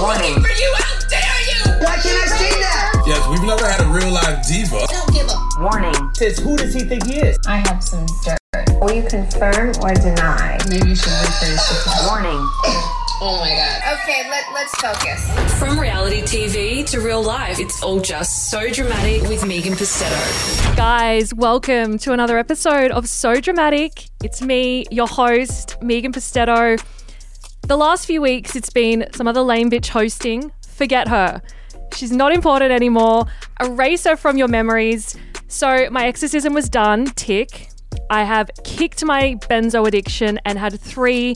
Warning. for you. How dare you? Why can't I see that? Yes, we've never had a real life diva. Don't give a Warning. Says, who does he think he is? I have some dirt. Will you confirm or deny? Maybe you should rephrase the Warning. Oh my god. Okay, let, let's focus. From reality TV to real life, it's all just so dramatic with Megan Pustetto. Guys, welcome to another episode of So Dramatic. It's me, your host, Megan Pustetto. The last few weeks, it's been some other lame bitch hosting. Forget her. She's not important anymore. Erase her from your memories. So, my exorcism was done. Tick. I have kicked my benzo addiction and had three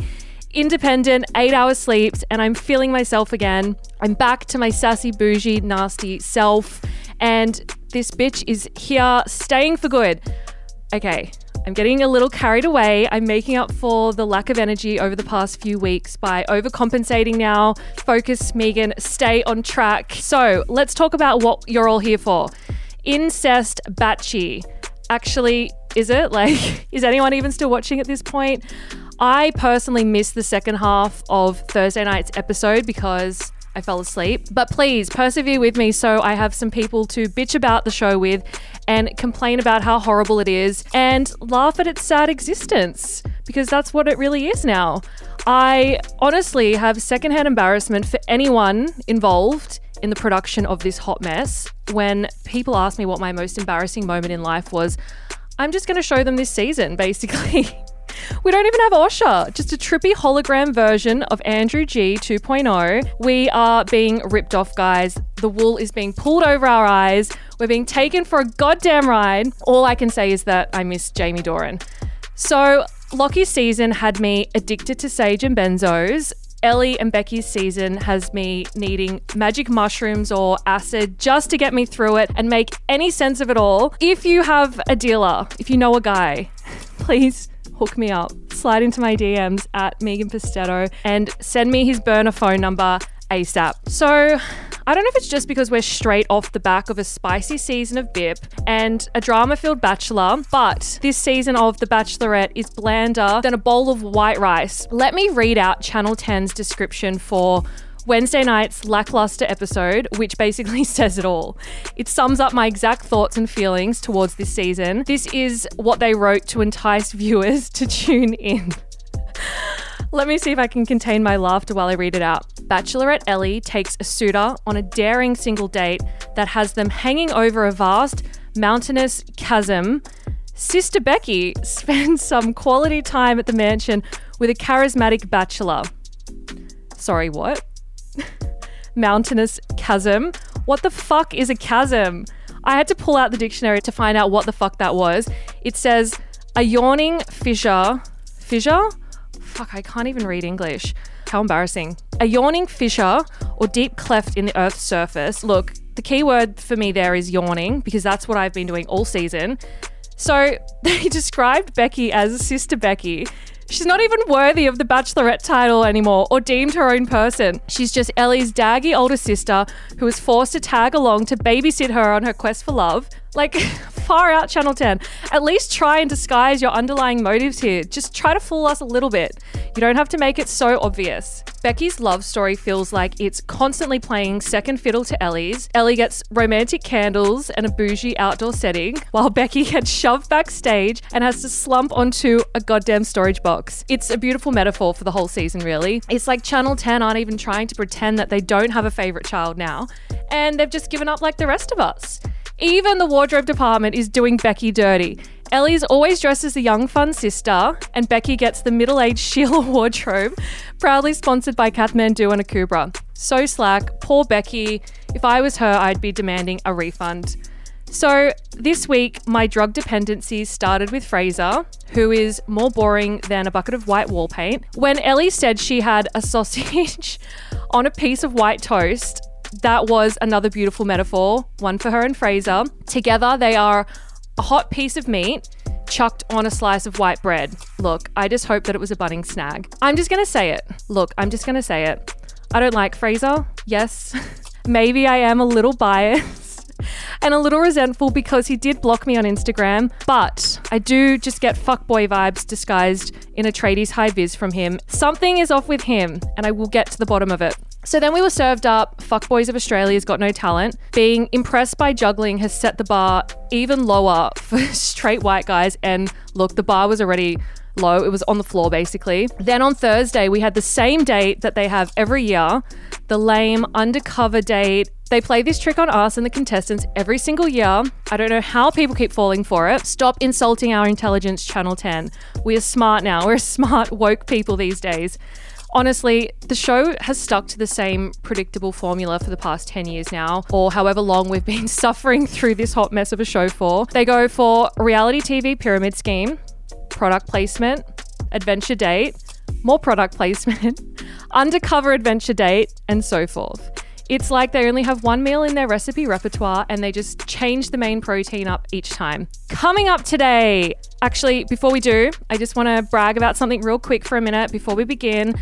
independent eight hour sleeps, and I'm feeling myself again. I'm back to my sassy, bougie, nasty self, and this bitch is here staying for good. Okay, I'm getting a little carried away. I'm making up for the lack of energy over the past few weeks by overcompensating now. Focus, Megan, stay on track. So let's talk about what you're all here for. Incest Batchy. Actually, is it? Like, is anyone even still watching at this point? I personally missed the second half of Thursday night's episode because I fell asleep. But please persevere with me so I have some people to bitch about the show with and complain about how horrible it is and laugh at its sad existence because that's what it really is now. I honestly have secondhand embarrassment for anyone involved in the production of this hot mess. When people ask me what my most embarrassing moment in life was, I'm just going to show them this season, basically. We don't even have Osher, just a trippy hologram version of Andrew G 2.0. We are being ripped off, guys. The wool is being pulled over our eyes. We're being taken for a goddamn ride. All I can say is that I miss Jamie Doran. So, Locky's season had me addicted to sage and benzos. Elly and Becky's season has me needing magic mushrooms or acid just to get me through it and make any sense of it all. If you have a dealer, if you know a guy, please hook me up. Slide into my DMs at Megan Pustetto and send me his burner phone number ASAP. So, I don't know if it's just because we're straight off the back of a spicy season of BIP and a drama filled Bachelor, but this season of The Bachelorette is blander than a bowl of white rice. Let me read out Channel 10's description for Wednesday night's lackluster episode, which basically says it all. It sums up my exact thoughts and feelings towards this season. This is what they wrote to entice viewers to tune in. Let me see if I can contain my laughter while I read it out. Bachelorette Elly takes a suitor on a daring single date that has them hanging over a vast, mountainous chasm. Sister Becky spends some quality time at the mansion with a charismatic bachelor. Sorry, what? mountainous chasm. What the fuck is a chasm? I had to pull out the dictionary to find out what the fuck that was. It says a yawning fissure. Fissure? Fuck, I can't even read English. How embarrassing. A yawning fissure or deep cleft in the Earth's surface. Look, the key word for me there is yawning because that's what I've been doing all season. So they described Becky as Sister Becky. She's not even worthy of the Bachelorette title anymore or deemed her own person. She's just Elly's daggy older sister who was forced to tag along to babysit her on her quest for love. Like, far out, Channel 10. At least try and disguise your underlying motives here. Just try to fool us a little bit. You don't have to make it so obvious. Becky's love story feels like it's constantly playing second fiddle to Elly's. Elly gets romantic candles and a bougie outdoor setting, while Becky gets shoved backstage and has to slump onto a goddamn storage box. It's a beautiful metaphor for the whole season, really. It's like Channel 10 aren't even trying to pretend that they don't have a favorite child now, and they've just given up like the rest of us. Even the wardrobe department is doing Becky dirty. Elly's always dressed as the young fun sister, and Becky gets the middle aged Sheila wardrobe, proudly sponsored by Kathmandu and Akubra. So slack, poor Becky. If I was her, I'd be demanding a refund. So, this week, my drug dependencies started with Fraser, who is more boring than a bucket of white wall paint. When Elly said she had a sausage on a piece of white toast, that was another beautiful metaphor, one for her and Fraser. Together, they are a hot piece of meat chucked on a slice of white bread. Look, I just hope that it was a Bunnings snag. I'm just gonna say it. Look, I'm just gonna say it. I don't like Fraser. Yes, maybe I am a little biased and a little resentful because he did block me on Instagram, but I do just get fuckboy vibes disguised in a tradies high vis from him. Something is off with him, and I will get to the bottom of it. So then we were served up Fuckboys of Australia's Got No Talent. Being impressed by juggling has set the bar even lower for straight white guys. And look, the bar was already low. It was on the floor basically. Then on Thursday, we had the same date that they have every year the lame undercover date. They play this trick on us and the contestants every single year. I don't know how people keep falling for it. Stop insulting our intelligence, Channel 10. We are smart now. We're smart, woke people these days. Honestly, the show has stuck to the same predictable formula for the past 10 years now, or however long we've been suffering through this hot mess of a show for. They go for reality TV pyramid scheme, product placement, adventure date, more product placement, undercover adventure date, and so forth. It's like they only have one meal in their recipe repertoire and they just change the main protein up each time. Coming up today, actually, before we do, I just want to brag about something real quick for a minute before we begin.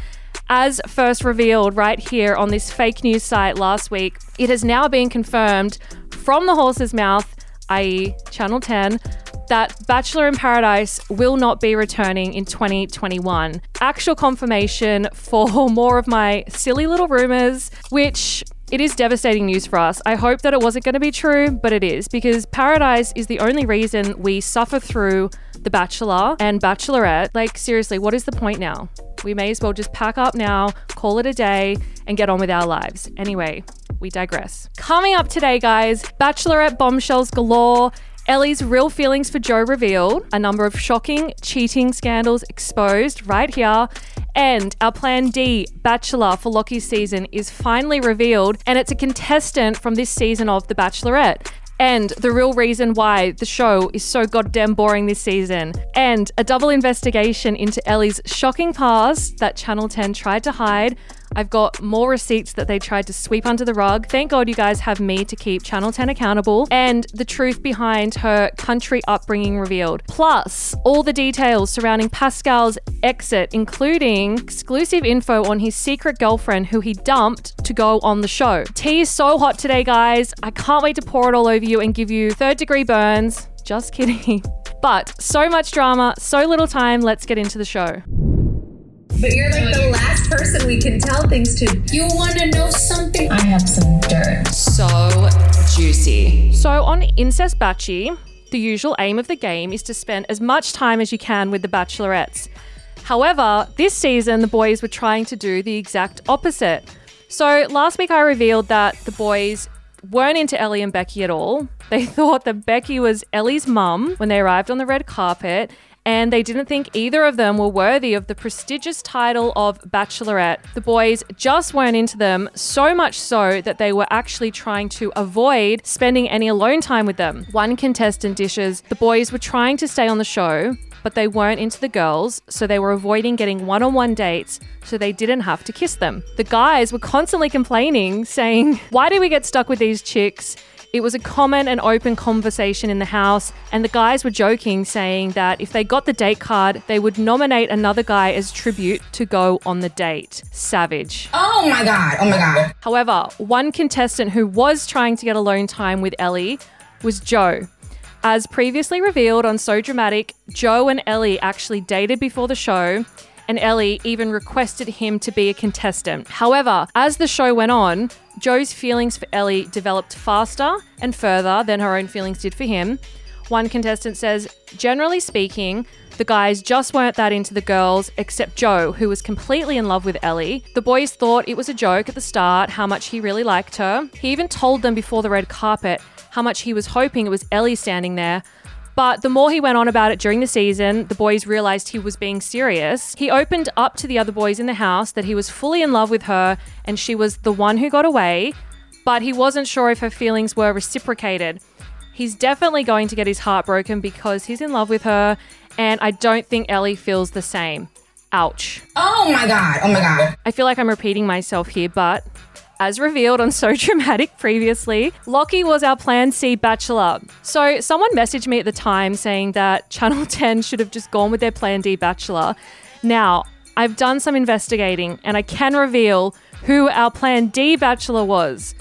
As first revealed right here on this fake news site last week, it has now been confirmed from the horse's mouth, i.e., Channel 10, that Bachelor in Paradise will not be returning in 2021. Actual confirmation for more of my silly little rumors, which it is devastating news for us. I hope that it wasn't going to be true, but it is because Paradise is the only reason we suffer through The Bachelor and Bachelorette. Like, seriously, what is the point now? We may as well just pack up now, call it a day, and get on with our lives. Anyway, we digress. Coming up today, guys, Bachelorette bombshells galore. Elly's real feelings for Joe revealed, a number of shocking cheating scandals exposed right here, and our Plan D Bachelor for Locky's season is finally revealed, and it's a contestant from this season of The Bachelorette. And the real reason why the show is so goddamn boring this season. And a double investigation into Elly's shocking past that Channel 10 tried to hide. I've got more receipts that they tried to sweep under the rug. Thank God you guys have me to keep Channel 10 accountable. And the truth behind her country upbringing revealed. Plus, all the details surrounding Pascal's exit, including exclusive info on his secret girlfriend who he dumped to go on the show. Tea is so hot today, guys. I can't wait to pour it all over you and give you third degree burns. Just kidding. But so much drama, so little time. Let's get into the show. But you're like the last person we can tell things to. You want to know something? I have some dirt. So juicy. So on Incest Batchy, the usual aim of the game is to spend as much time as you can with the bachelorettes. However, this season the boys were trying to do the exact opposite. So last week I revealed that the boys weren't into Elly and Becky at all. They thought that Becky was Elly's mum when they arrived on the red carpet, and they didn't think either of them were worthy of the prestigious title of Bachelorette. The boys just weren't into them, so much so that they were actually trying to avoid spending any alone time with them. One contestant dishes, the boys were trying to stay on the show, but they weren't into the girls, so they were avoiding getting one on one dates so they didn't have to kiss them. The guys were constantly complaining, saying, Why do we get stuck with these chicks? It was a common and open conversation in the house, and the guys were joking, saying that if they got the date card, they would nominate another guy as tribute to go on the date. Savage. Oh my god. Oh my god. However, one contestant who was trying to get alone time with Elly was Joe. As previously revealed on So Dramatic, Joe and Elly actually dated before the show, and Elly even requested him to be a contestant. However, as the show went on, Joe's feelings for Elly developed faster and further than her own feelings did for him. One contestant says, generally speaking, the guys just weren't that into the girls, except Joe, who was completely in love with Elly. The boys thought it was a joke at the start how much he really liked her. He even told them before the red carpet how much he was hoping it was Elly standing there. But the more he went on about it during the season, the boys realized he was being serious. He opened up to the other boys in the house that he was fully in love with her and she was the one who got away, but he wasn't sure if her feelings were reciprocated. He's definitely going to get his heart broken because he's in love with her, and I don't think Elly feels the same. Ouch. Oh my god. Oh my god. I feel like I'm repeating myself here, but as revealed on So Dramatic previously, Locky was our Plan C bachelor. So someone messaged me at the time saying that Channel 10 should have just gone with their Plan D bachelor. Now, I've done some investigating and I can reveal who our Plan D bachelor was.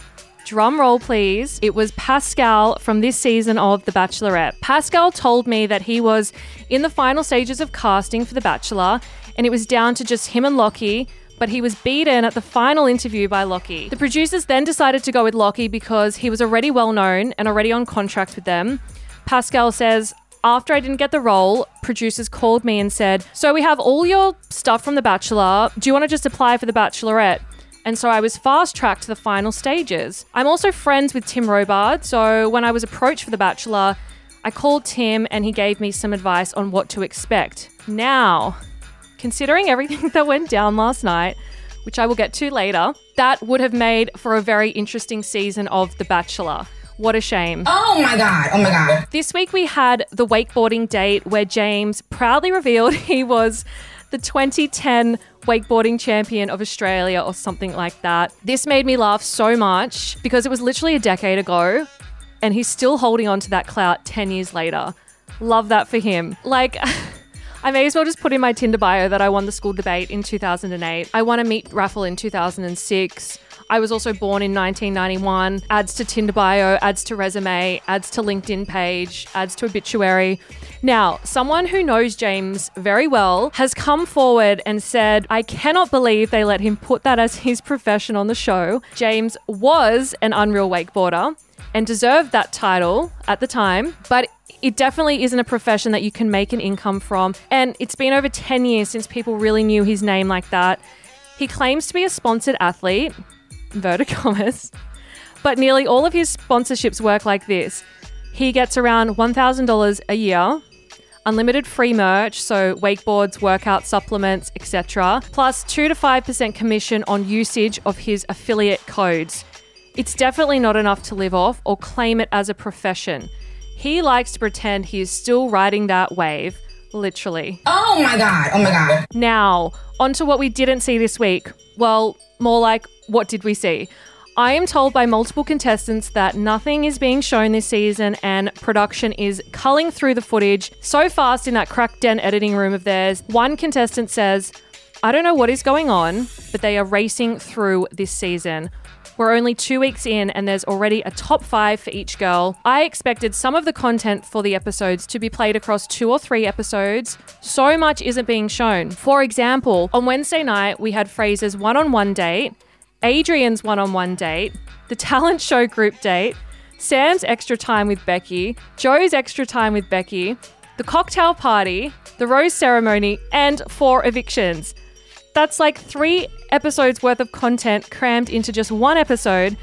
Drum roll, please. It was Pascal from this season of The Bachelorette. Pascal told me that he was in the final stages of casting for The Bachelor, and it was down to just him and Locky, but he was beaten at the final interview by Locky. The producers then decided to go with Locky because he was already well known and already on contract with them. Pascal says, after I didn't get the role, producers called me and said, So we have all your stuff from The Bachelor. Do you want to just apply for The Bachelorette? And so I was fast tracked to the final stages. I'm also friends with Tim Robards, so when I was approached for The Bachelor, I called Tim and he gave me some advice on what to expect. Now, considering everything that went down last night, which I will get to later, that would have made for a very interesting season of The Bachelor. What a shame. Oh my god. Oh my god. This week we had the wakeboarding date where James proudly revealed he was the 2010 wakeboarding champion of Australia or something like that. This made me laugh so much because it was literally a decade ago and he's still holding on to that clout 10 years later. Love that for him. Like, I may as well just put in my Tinder bio that I won the school debate in 2008. I won a meat raffle in 2006. I was also born in 1991. Adds to Tinder bio, adds to resume, adds to LinkedIn page, adds to obituary. Now, someone who knows James very well has come forward and said, I cannot believe they let him put that as his profession on the show. James was an unreal wakeboarder and deserved that title at the time, but it definitely isn't a profession that you can make an income from. And it's been over 10 years since people really knew his name like that. He claims to be a sponsored athlete, inverted but nearly all of his sponsorships work like this. He gets around $1,000 a year, unlimited free merch, so wakeboards, workout supplements, etc., plus 2 to 5% commission on usage of his affiliate codes. It's definitely not enough to live off or claim it as a profession. He likes to pretend he is still riding that wave, literally. Oh my god. Oh my god. Now, on to what we didn't see this week. Well, more like, what did we see? I am told by multiple contestants that nothing is being shown this season and production is culling through the footage so fast in that crack den editing room of theirs. One contestant says, I don't know what is going on, but they are racing through this season. We're only two weeks in, and there's already a top five for each girl. I expected some of the content for the episodes to be played across two or three episodes. So much isn't being shown. For example, on Wednesday night, we had Fraser's one on one date, Adrian's one on one date, the talent show group date, Sam's extra time with Becky, Joe's extra time with Becky, the cocktail party, the rose ceremony, and four evictions. That's like three episodes worth of content crammed into just one episode.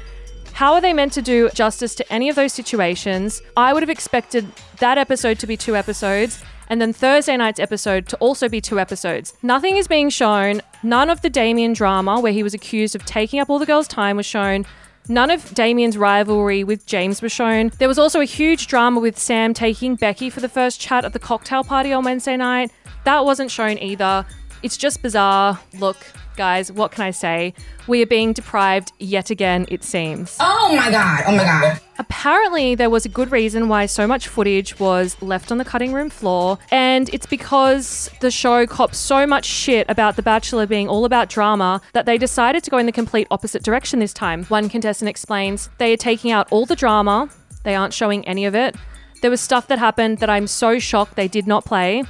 How are they meant to do justice to any of those situations? I would have expected that episode to be two episodes and then Thursday night's episode to also be two episodes. Nothing is being shown. None of the Damien drama, where he was accused of taking up all the girls' time, was shown. None of Damien's rivalry with James was shown. There was also a huge drama with Sam taking Becky for the first chat at the cocktail party on Wednesday night. That wasn't shown either. It's just bizarre. Look, guys, what can I say? We are being deprived yet again, it seems. Oh my god. Oh my god. Apparently, there was a good reason why so much footage was left on the cutting room floor, and it's because the show copped so much shit about The Bachelor being all about drama that they decided to go in the complete opposite direction this time. One contestant explains they are taking out all the drama, they aren't showing any of it. There was stuff that happened that I'm so shocked they did not play.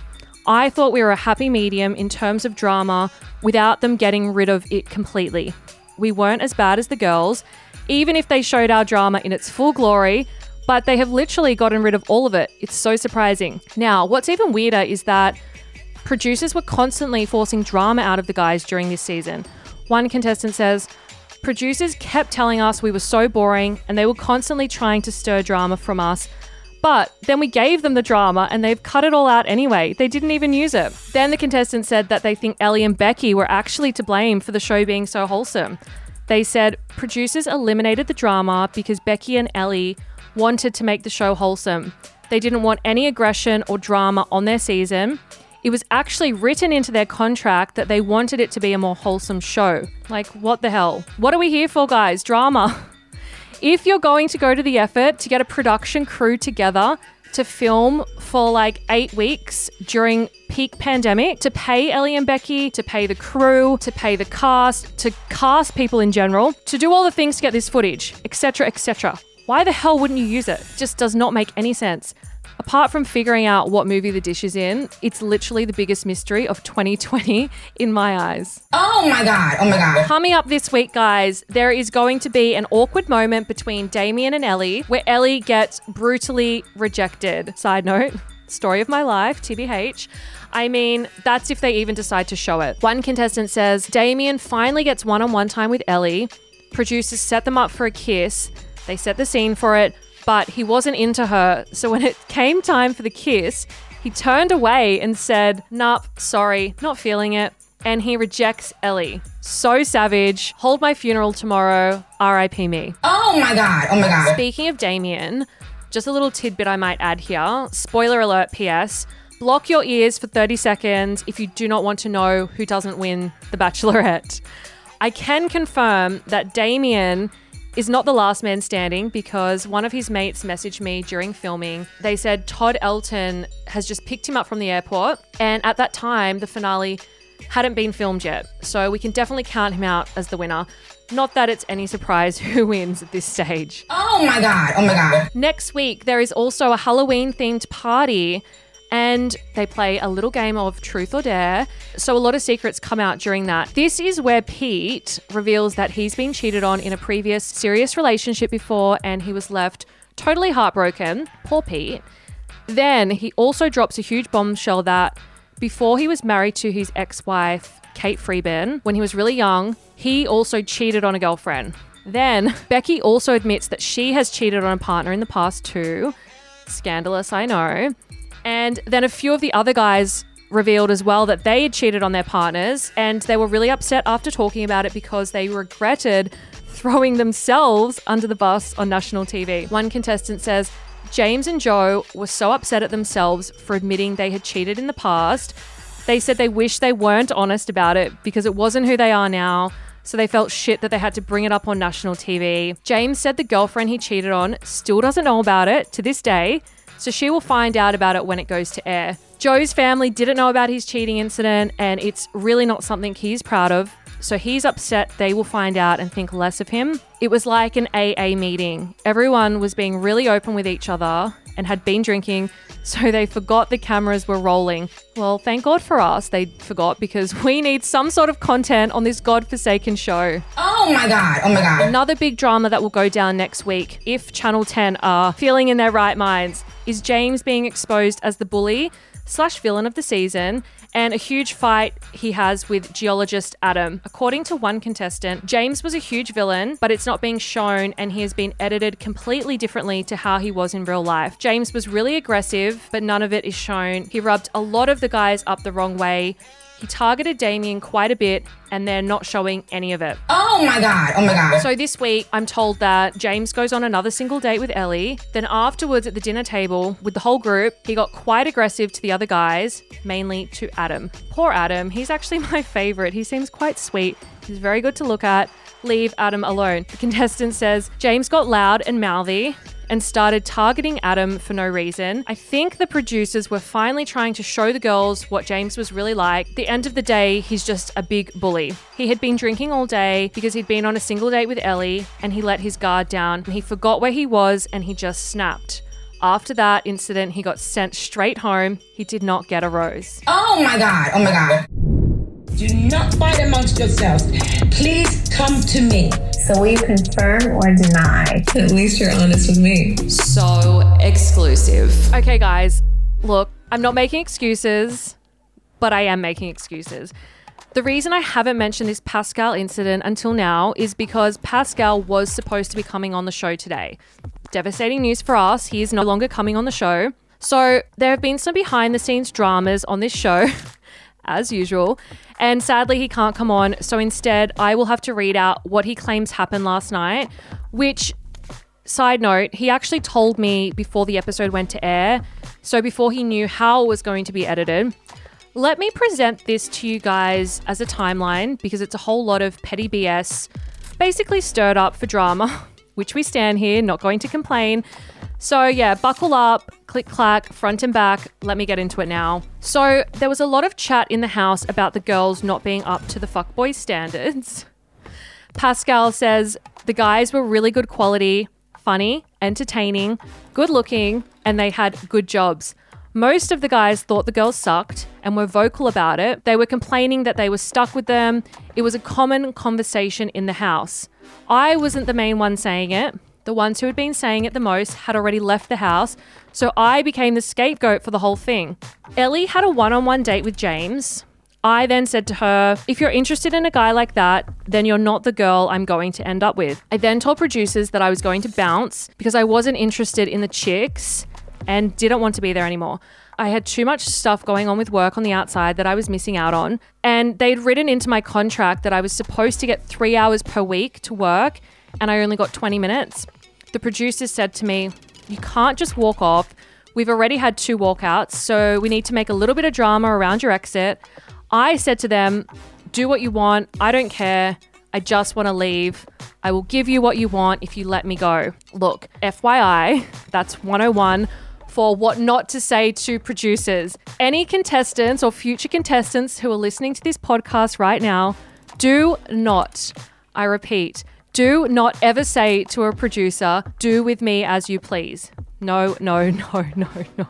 I thought we were a happy medium in terms of drama without them getting rid of it completely. We weren't as bad as the girls, even if they showed our drama in its full glory, but they have literally gotten rid of all of it. It's so surprising. Now, what's even weirder is that producers were constantly forcing drama out of the guys during this season. One contestant says, Producers kept telling us we were so boring and they were constantly trying to stir drama from us. But then we gave them the drama and they've cut it all out anyway. They didn't even use it. Then the contestant said that they think Elly and Becky were actually to blame for the show being so wholesome. They said producers eliminated the drama because Becky and Elly wanted to make the show wholesome. They didn't want any aggression or drama on their season. It was actually written into their contract that they wanted it to be a more wholesome show. Like, what the hell? What are we here for, guys? Drama. If you're going to go to the effort to get a production crew together to film for like eight weeks during peak pandemic, to pay Elly and Becky, to pay the crew, to pay the cast, to cast people in general, to do all the things to get this footage, etc., etc. Why the hell wouldn't you use it? Just does not make any sense. Apart from figuring out what movie the dish is in, it's literally the biggest mystery of 2020 in my eyes. Oh my god. Oh my god. Coming up this week, guys, there is going to be an awkward moment between Damien and Elly where Elly gets brutally rejected. Side note, story of my life, TBH. I mean, that's if they even decide to show it. One contestant says Damien finally gets one on one time with Elly. Producers set them up for a kiss. They set the scene for it, but he wasn't into her. So when it came time for the kiss, he turned away and said, Nup, sorry, not feeling it. And he rejects Elly. So savage. Hold my funeral tomorrow. RIP me. Oh my god. Oh my god. Speaking of Damien, just a little tidbit I might add here. Spoiler alert, PS. Block your ears for 30 seconds if you do not want to know who doesn't win The Bachelorette. I can confirm that Damien is not the last man standing because one of his mates messaged me during filming. They said Todd Elton has just picked him up from the airport, and at that time, the finale hadn't been filmed yet. So we can definitely count him out as the winner. Not that it's any surprise who wins at this stage. Oh my god. Oh my god. Next week, there is also a Halloween themed party, and they play a little game of truth or dare. So, a lot of secrets come out during that. This is where Pete reveals that he's been cheated on in a previous serious relationship before, and he was left totally heartbroken. Poor Pete. Then he also drops a huge bombshell that before he was married to his ex wife, Kate Freeburn, when he was really young, he also cheated on a girlfriend. Then Becky also admits that she has cheated on a partner in the past too. Scandalous, I know. And then a few of the other guys revealed as well that they had cheated on their partners and they were really upset after talking about it because they regretted throwing themselves under the bus on national TV. One contestant says, James and Joe were so upset at themselves for admitting they had cheated in the past. They said they wish they weren't honest about it because it wasn't who they are now. So they felt shit that they had to bring it up on national TV. James said the girlfriend he cheated on still doesn't know about it to this day. So she will find out about it when it goes to air. Joe's family didn't know about his cheating incident, and it's really not something he's proud of. So he's upset they will find out and think less of him. It was like an AA meeting. Everyone was being really open with each other and had been drinking, so they forgot the cameras were rolling. Well, thank God for us, they forgot because we need some sort of content on this godforsaken show. Oh my god. Oh my god. Another big drama that will go down next week, if Channel 10 are feeling in their right minds, is James being exposed as the bully slash villain of the season and a huge fight he has with geologist Adam. According to one contestant, James was a huge villain, but it's not being shown and he has been edited completely differently to how he was in real life. James was really aggressive, but none of it is shown. He rubbed a lot of the guys up the wrong way. He targeted Damien quite a bit and they're not showing any of it. Oh my god. Oh my god. So this week, I'm told that James goes on another single date with Elly. Then afterwards, at the dinner table with the whole group, he got quite aggressive to the other guys, mainly to Adam. Poor Adam. He's actually my favorite. He seems quite sweet. He's very good to look at. Leave Adam alone. The contestant says James got loud and mouthy and started targeting Adam for no reason. I think the producers were finally trying to show the girls what James was really like. The end of the day, he's just a big bully. He had been drinking all day because he'd been on a single date with Elly and he let his guard down and he forgot where he was and he just snapped. After that incident, he got sent straight home. He did not get a rose. Oh my god. Oh my god. Do not fight amongst yourselves. Please come to me. So will you confirm or deny? At least you're honest with me. So exclusive. Okay, guys, look, I'm not making excuses, but I am making excuses. The reason I haven't mentioned this Pascal incident until now is because Pascal was supposed to be coming on the show today. Devastating news for us, he is no longer coming on the show. So, there have been some behind the scenes dramas on this show, as usual, and sadly, he can't come on. So, instead, I will have to read out what he claims happened last night, which Side note, he actually told me before the episode went to air, so before he knew how it was going to be edited. Let me present this to you guys as a timeline because it's a whole lot of petty BS, basically stirred up for drama, which we stand here, not going to complain. So, yeah, buckle up, click clack, front and back. Let me get into it now. So, there was a lot of chat in the house about the girls not being up to the fuckboy standards. Pascal says the guys were really good quality, funny, entertaining, good looking, and they had good jobs. Most of the guys thought the girls sucked and were vocal about it. They were complaining that they were stuck with them. It was a common conversation in the house. I wasn't the main one saying it. The ones who had been saying it the most had already left the house, so I became the scapegoat for the whole thing. Elly had a one on one date with James. I then said to her, if you're interested in a guy like that, then you're not the girl I'm going to end up with. I then told producers that I was going to bounce because I wasn't interested in the chicks and didn't want to be there anymore. I had too much stuff going on with work on the outside that I was missing out on. And they'd written into my contract that I was supposed to get three hours per week to work, and I only got 20 minutes. The producers said to me, You can't just walk off. We've already had two walkouts, so we need to make a little bit of drama around your exit. I said to them, Do what you want. I don't care. I just want to leave. I will give you what you want if you let me go. Look, FYI, that's 101 for what not to say to producers. Any contestants or future contestants who are listening to this podcast right now, do not, I repeat, do not ever say to a producer, do with me as you please. No, no, no, no, no.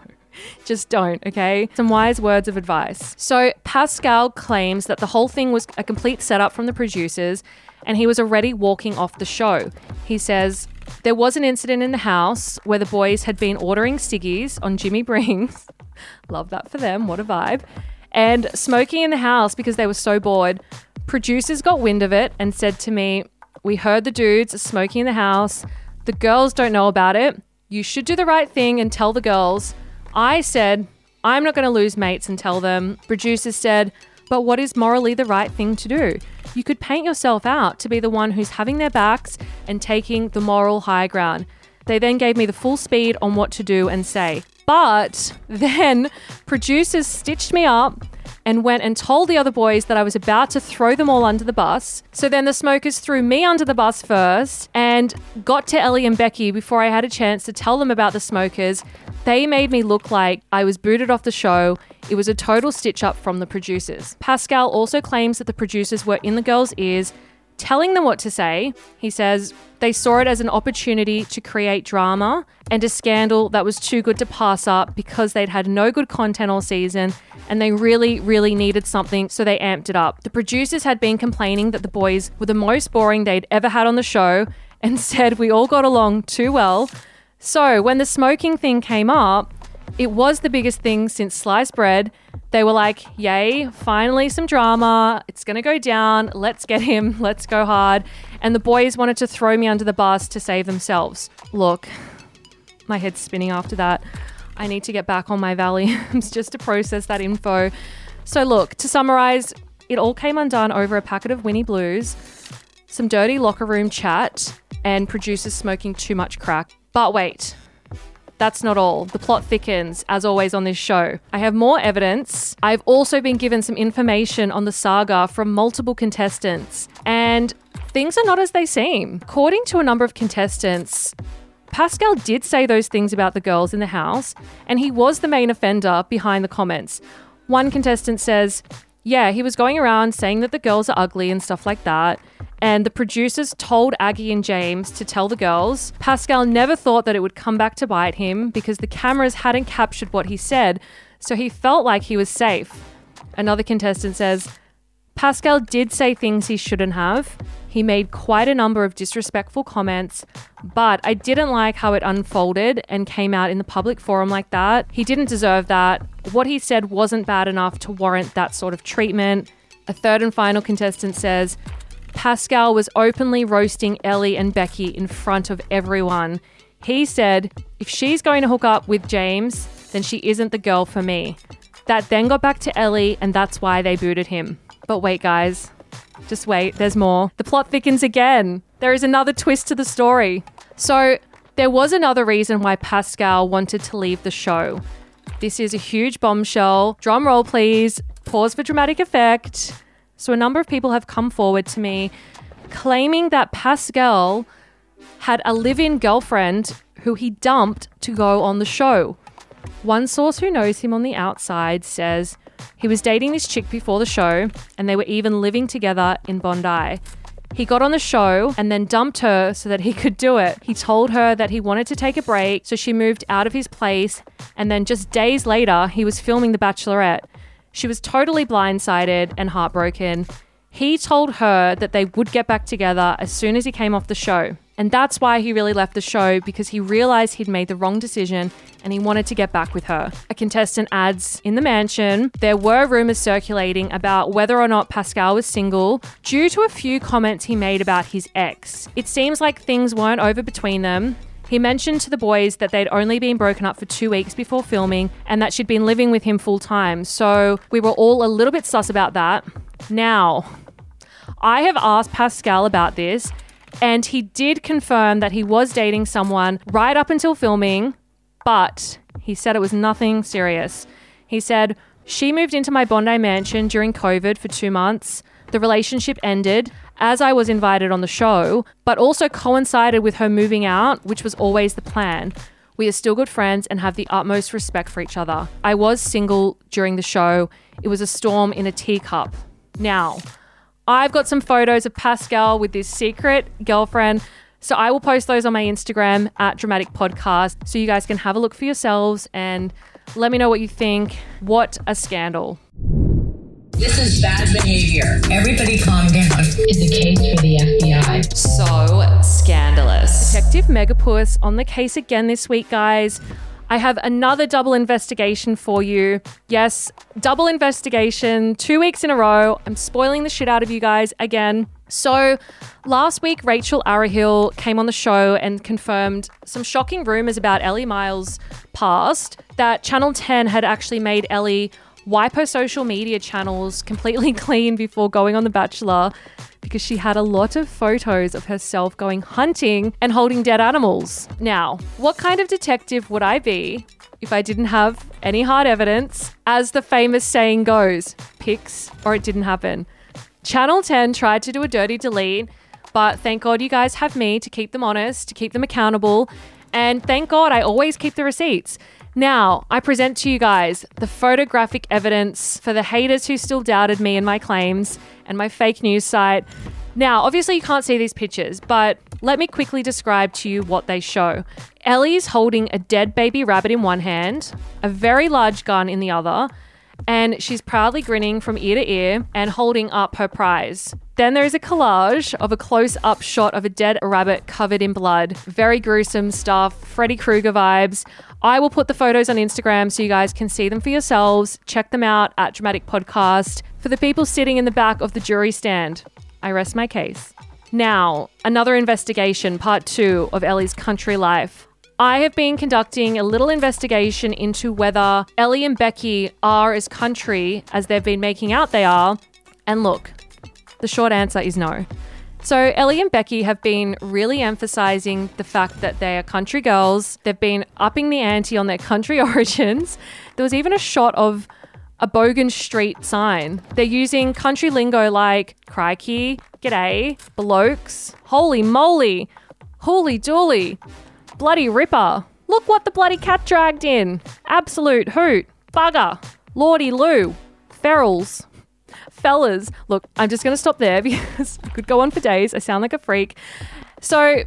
Just don't, okay? Some wise words of advice. So, Pascal claims that the whole thing was a complete setup from the producers and he was already walking off the show. He says, There was an incident in the house where the boys had been ordering Stiggies on Jimmy Brings. Love that for them. What a vibe. And smoking in the house because they were so bored. Producers got wind of it and said to me, We heard the dudes smoking in the house. The girls don't know about it. You should do the right thing and tell the girls. I said, I'm not going to lose mates and tell them. Producers said, but what is morally the right thing to do? You could paint yourself out to be the one who's having their backs and taking the moral high ground. They then gave me the full speed on what to do and say. But then producers stitched me up and went and told the other boys that I was about to throw them all under the bus. So then the smokers threw me under the bus first and got to Elly and Becky before I had a chance to tell them about the smokers. They made me look like I was booted off the show. It was a total stitch up from the producers. Pascal also claims that the producers were in the girls' ears telling them what to say. He says they saw it as an opportunity to create drama and a scandal that was too good to pass up because they'd had no good content all season and they really, really needed something, so they amped it up. The producers had been complaining that the boys were the most boring they'd ever had on the show and said we all got along too well. So when the smoking thing came up, it was the biggest thing since sliced bread. They were like, yay, finally some drama. It's going to go down. Let's get him. Let's go hard. And the boys wanted to throw me under the bus to save themselves. Look, my head's spinning after that. I need to get back on my Valiums just to process that info. So, look, to summarize, it all came undone over a packet of Winnie Blues, some dirty locker room chat, and producers smoking too much crack. But wait, that's not all. The plot thickens, as always on this show. I have more evidence. I've also been given some information on the saga from multiple contestants, and things are not as they seem. According to a number of contestants, Pascal did say those things about the girls in the house, and he was the main offender behind the comments. One contestant says, Yeah, he was going around saying that the girls are ugly and stuff like that. And the producers told Aggie and James to tell the girls. Pascal never thought that it would come back to bite him because the cameras hadn't captured what he said, so he felt like he was safe. Another contestant says, Pascal did say things he shouldn't have. He made quite a number of disrespectful comments, but I didn't like how it unfolded and came out in the public forum like that. He didn't deserve that. What he said wasn't bad enough to warrant that sort of treatment. A third and final contestant says, Pascal was openly roasting Elly and Becky in front of everyone. He said, if she's going to hook up with James, then she isn't the girl for me. That then got back to Elly, and that's why they booted him. But wait, guys, just wait, there's more. The plot thickens again. There is another twist to the story. So, there was another reason why Pascal wanted to leave the show. This is a huge bombshell. Drum roll, please. Pause for dramatic effect. So, a number of people have come forward to me claiming that Pascal had a live in girlfriend who he dumped to go on the show. One source who knows him on the outside says he was dating this chick before the show and they were even living together in Bondi. He got on the show and then dumped her so that he could do it. He told her that he wanted to take a break, so she moved out of his place. And then just days later, he was filming The Bachelorette. She was totally blindsided and heartbroken. He told her that they would get back together as soon as he came off the show. And that's why he really left the show because he realized he'd made the wrong decision and he wanted to get back with her. A contestant adds In the mansion, there were rumors circulating about whether or not Pascal was single due to a few comments he made about his ex. It seems like things weren't over between them. He mentioned to the boys that they'd only been broken up for two weeks before filming and that she'd been living with him full time. So we were all a little bit sus about that. Now, I have asked Pascal about this, and he did confirm that he was dating someone right up until filming, but he said it was nothing serious. He said, She moved into my Bondi mansion during COVID for two months. The relationship ended as I was invited on the show, but also coincided with her moving out, which was always the plan. We are still good friends and have the utmost respect for each other. I was single during the show. It was a storm in a teacup. Now, I've got some photos of Pascal with this secret girlfriend. So I will post those on my Instagram at Dramatic Podcast so you guys can have a look for yourselves and let me know what you think. What a scandal. This is bad behavior. Everybody calm down. Is a case for the FBI. So scandalous. Detective Megapus on the case again this week, guys. I have another double investigation for you. Yes, double investigation, two weeks in a row. I'm spoiling the shit out of you guys again. So, last week, Rachel Arahill came on the show and confirmed some shocking rumors about Elly Miles' past that Channel 10 had actually made Elly wipe her social media channels completely clean before going on The Bachelor because she had a lot of photos of herself going hunting and holding dead animals. Now, what kind of detective would I be if I didn't have any hard evidence? As the famous saying goes, pics or it didn't happen. Channel 10 tried to do a dirty delete, but thank God you guys have me to keep them honest, to keep them accountable, and thank God I always keep the receipts. Now, I present to you guys the photographic evidence for the haters who still doubted me and my claims and my fake news site. Now, obviously, you can't see these pictures, but let me quickly describe to you what they show. Elly's holding a dead baby rabbit in one hand, a very large gun in the other, and she's proudly grinning from ear to ear and holding up her prize. Then there is a collage of a close up shot of a dead rabbit covered in blood. Very gruesome stuff, Freddy Krueger vibes. I will put the photos on Instagram so you guys can see them for yourselves. Check them out at Dramatic Podcast. For the people sitting in the back of the jury stand, I rest my case. Now, another investigation, part two of Elly's country life. I have been conducting a little investigation into whether Elly and Becky are as country as they've been making out they are. And look, the short answer is no. So, Elly and Becky have been really emphasizing the fact that they are country girls. They've been upping the ante on their country origins. There was even a shot of a Bogan Street sign. They're using country lingo like crikey, g'day, blokes, holy moly, holy dooly, bloody ripper. Look what the bloody cat dragged in. Absolute hoot, bugger, lordy loo, ferals, fellas. Look, I'm just going to stop there because I could go on for days. I sound like a freak. So,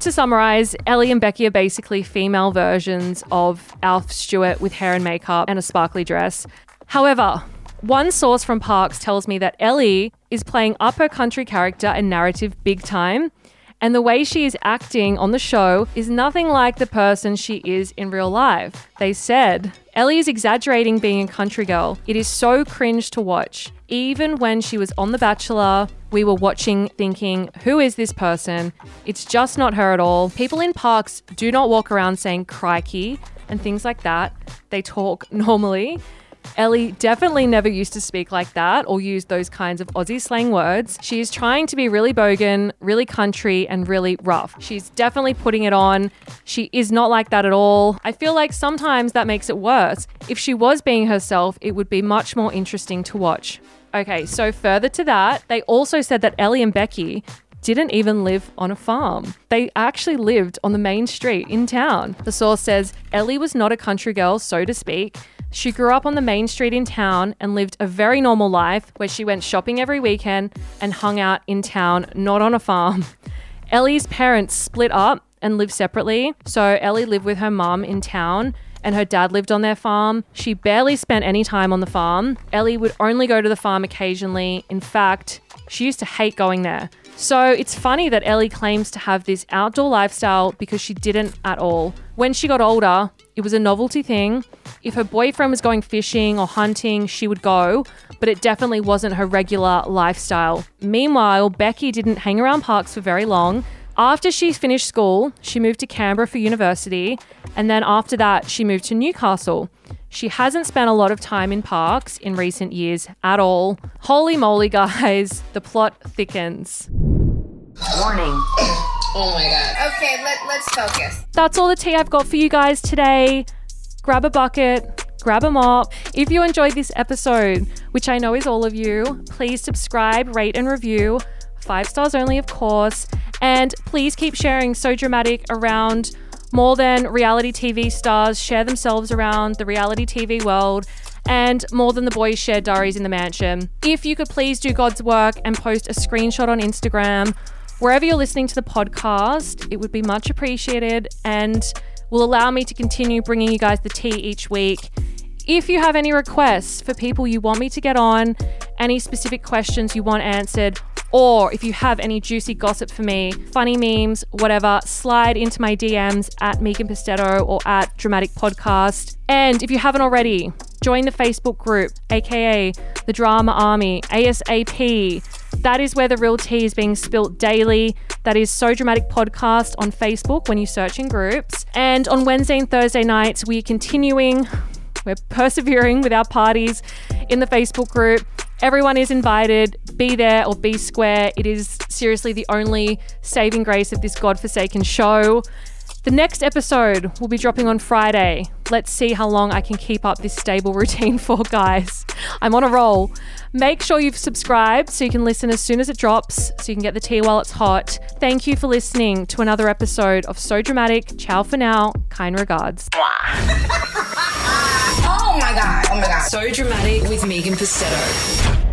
to summarize, Elly and Becky are basically female versions of Alf Stewart with hair and makeup and a sparkly dress. However, one source from Parkes tells me that Elly is playing up her country character and narrative big time, and the way she is acting on the show is nothing like the person she is in real life. They said, Elly is exaggerating being a country girl. It is so cringe to watch. Even when she was on The Bachelor, we were watching thinking, who is this person? It's just not her at all. People in Parkes do not walk around saying crikey and things like that. They talk normally. Elly definitely never used to speak like that or use those kinds of Aussie slang words. She is trying to be really bogan, really country, and really rough. She's definitely putting it on. She is not like that at all. I feel like sometimes that makes it worse. If she was being herself, it would be much more interesting to watch. Okay, so further to that, they also said that Elly and Becky didn't even live on a farm. They actually lived on the main street in town. The source says Elly was not a country girl, so to speak. She grew up on the main street in town and lived a very normal life where she went shopping every weekend and hung out in town, not on a farm. Elly's parents split up and lived separately. So Elly lived with her mom in town and her dad lived on their farm. She barely spent any time on the farm. Elly would only go to the farm occasionally. In fact, she used to hate going there. So it's funny that Elly claims to have this outdoor lifestyle because she didn't at all. When she got older, it was a novelty thing. If her boyfriend was going fishing or hunting, she would go, but it definitely wasn't her regular lifestyle. Meanwhile, Becky didn't hang around Parkes for very long. After she finished school, she moved to Canberra for university, and then after that, she moved to Newcastle. She hasn't spent a lot of time in Parkes in recent years at all. Holy moly, guys, the plot thickens. Warning. Oh my god. Okay, let, let's focus. That's all the tea I've got for you guys today. Grab a bucket, grab a mop. If you enjoyed this episode, which I know is all of you, please subscribe, rate, and review. Five stars only, of course. And please keep sharing So Dramatic around more than reality TV stars share themselves around the reality TV world and more than the boys share diaries in the mansion. If you could please do God's work and post a screenshot on Instagram, wherever you're listening to the podcast, it would be much appreciated and will allow me to continue bringing you guys the tea each week. If you have any requests for people you want me to get on, any specific questions you want answered, or if you have any juicy gossip for me, funny memes, whatever, slide into my DMs at Megan Pustetto or at Dramatic Podcast. And if you haven't already, join the Facebook group, aka the Drama Army, ASAP. That is where the real tea is being spilt daily. That is So Dramatic Podcast on Facebook when you search in groups. And on Wednesday and Thursday nights, we're continuing we're persevering with our parties in the Facebook group. Everyone is invited. Be there or be square. It is seriously the only saving grace of this godforsaken show. The next episode will be dropping on Friday. Let's see how long I can keep up this stable routine for, guys. I'm on a roll. Make sure you've subscribed so you can listen as soon as it drops, so you can get the tea while it's hot. Thank you for listening to another episode of So Dramatic. Ciao for now. Kind regards. Oh my god. Oh my god. So dramatic with Megan Pustetto.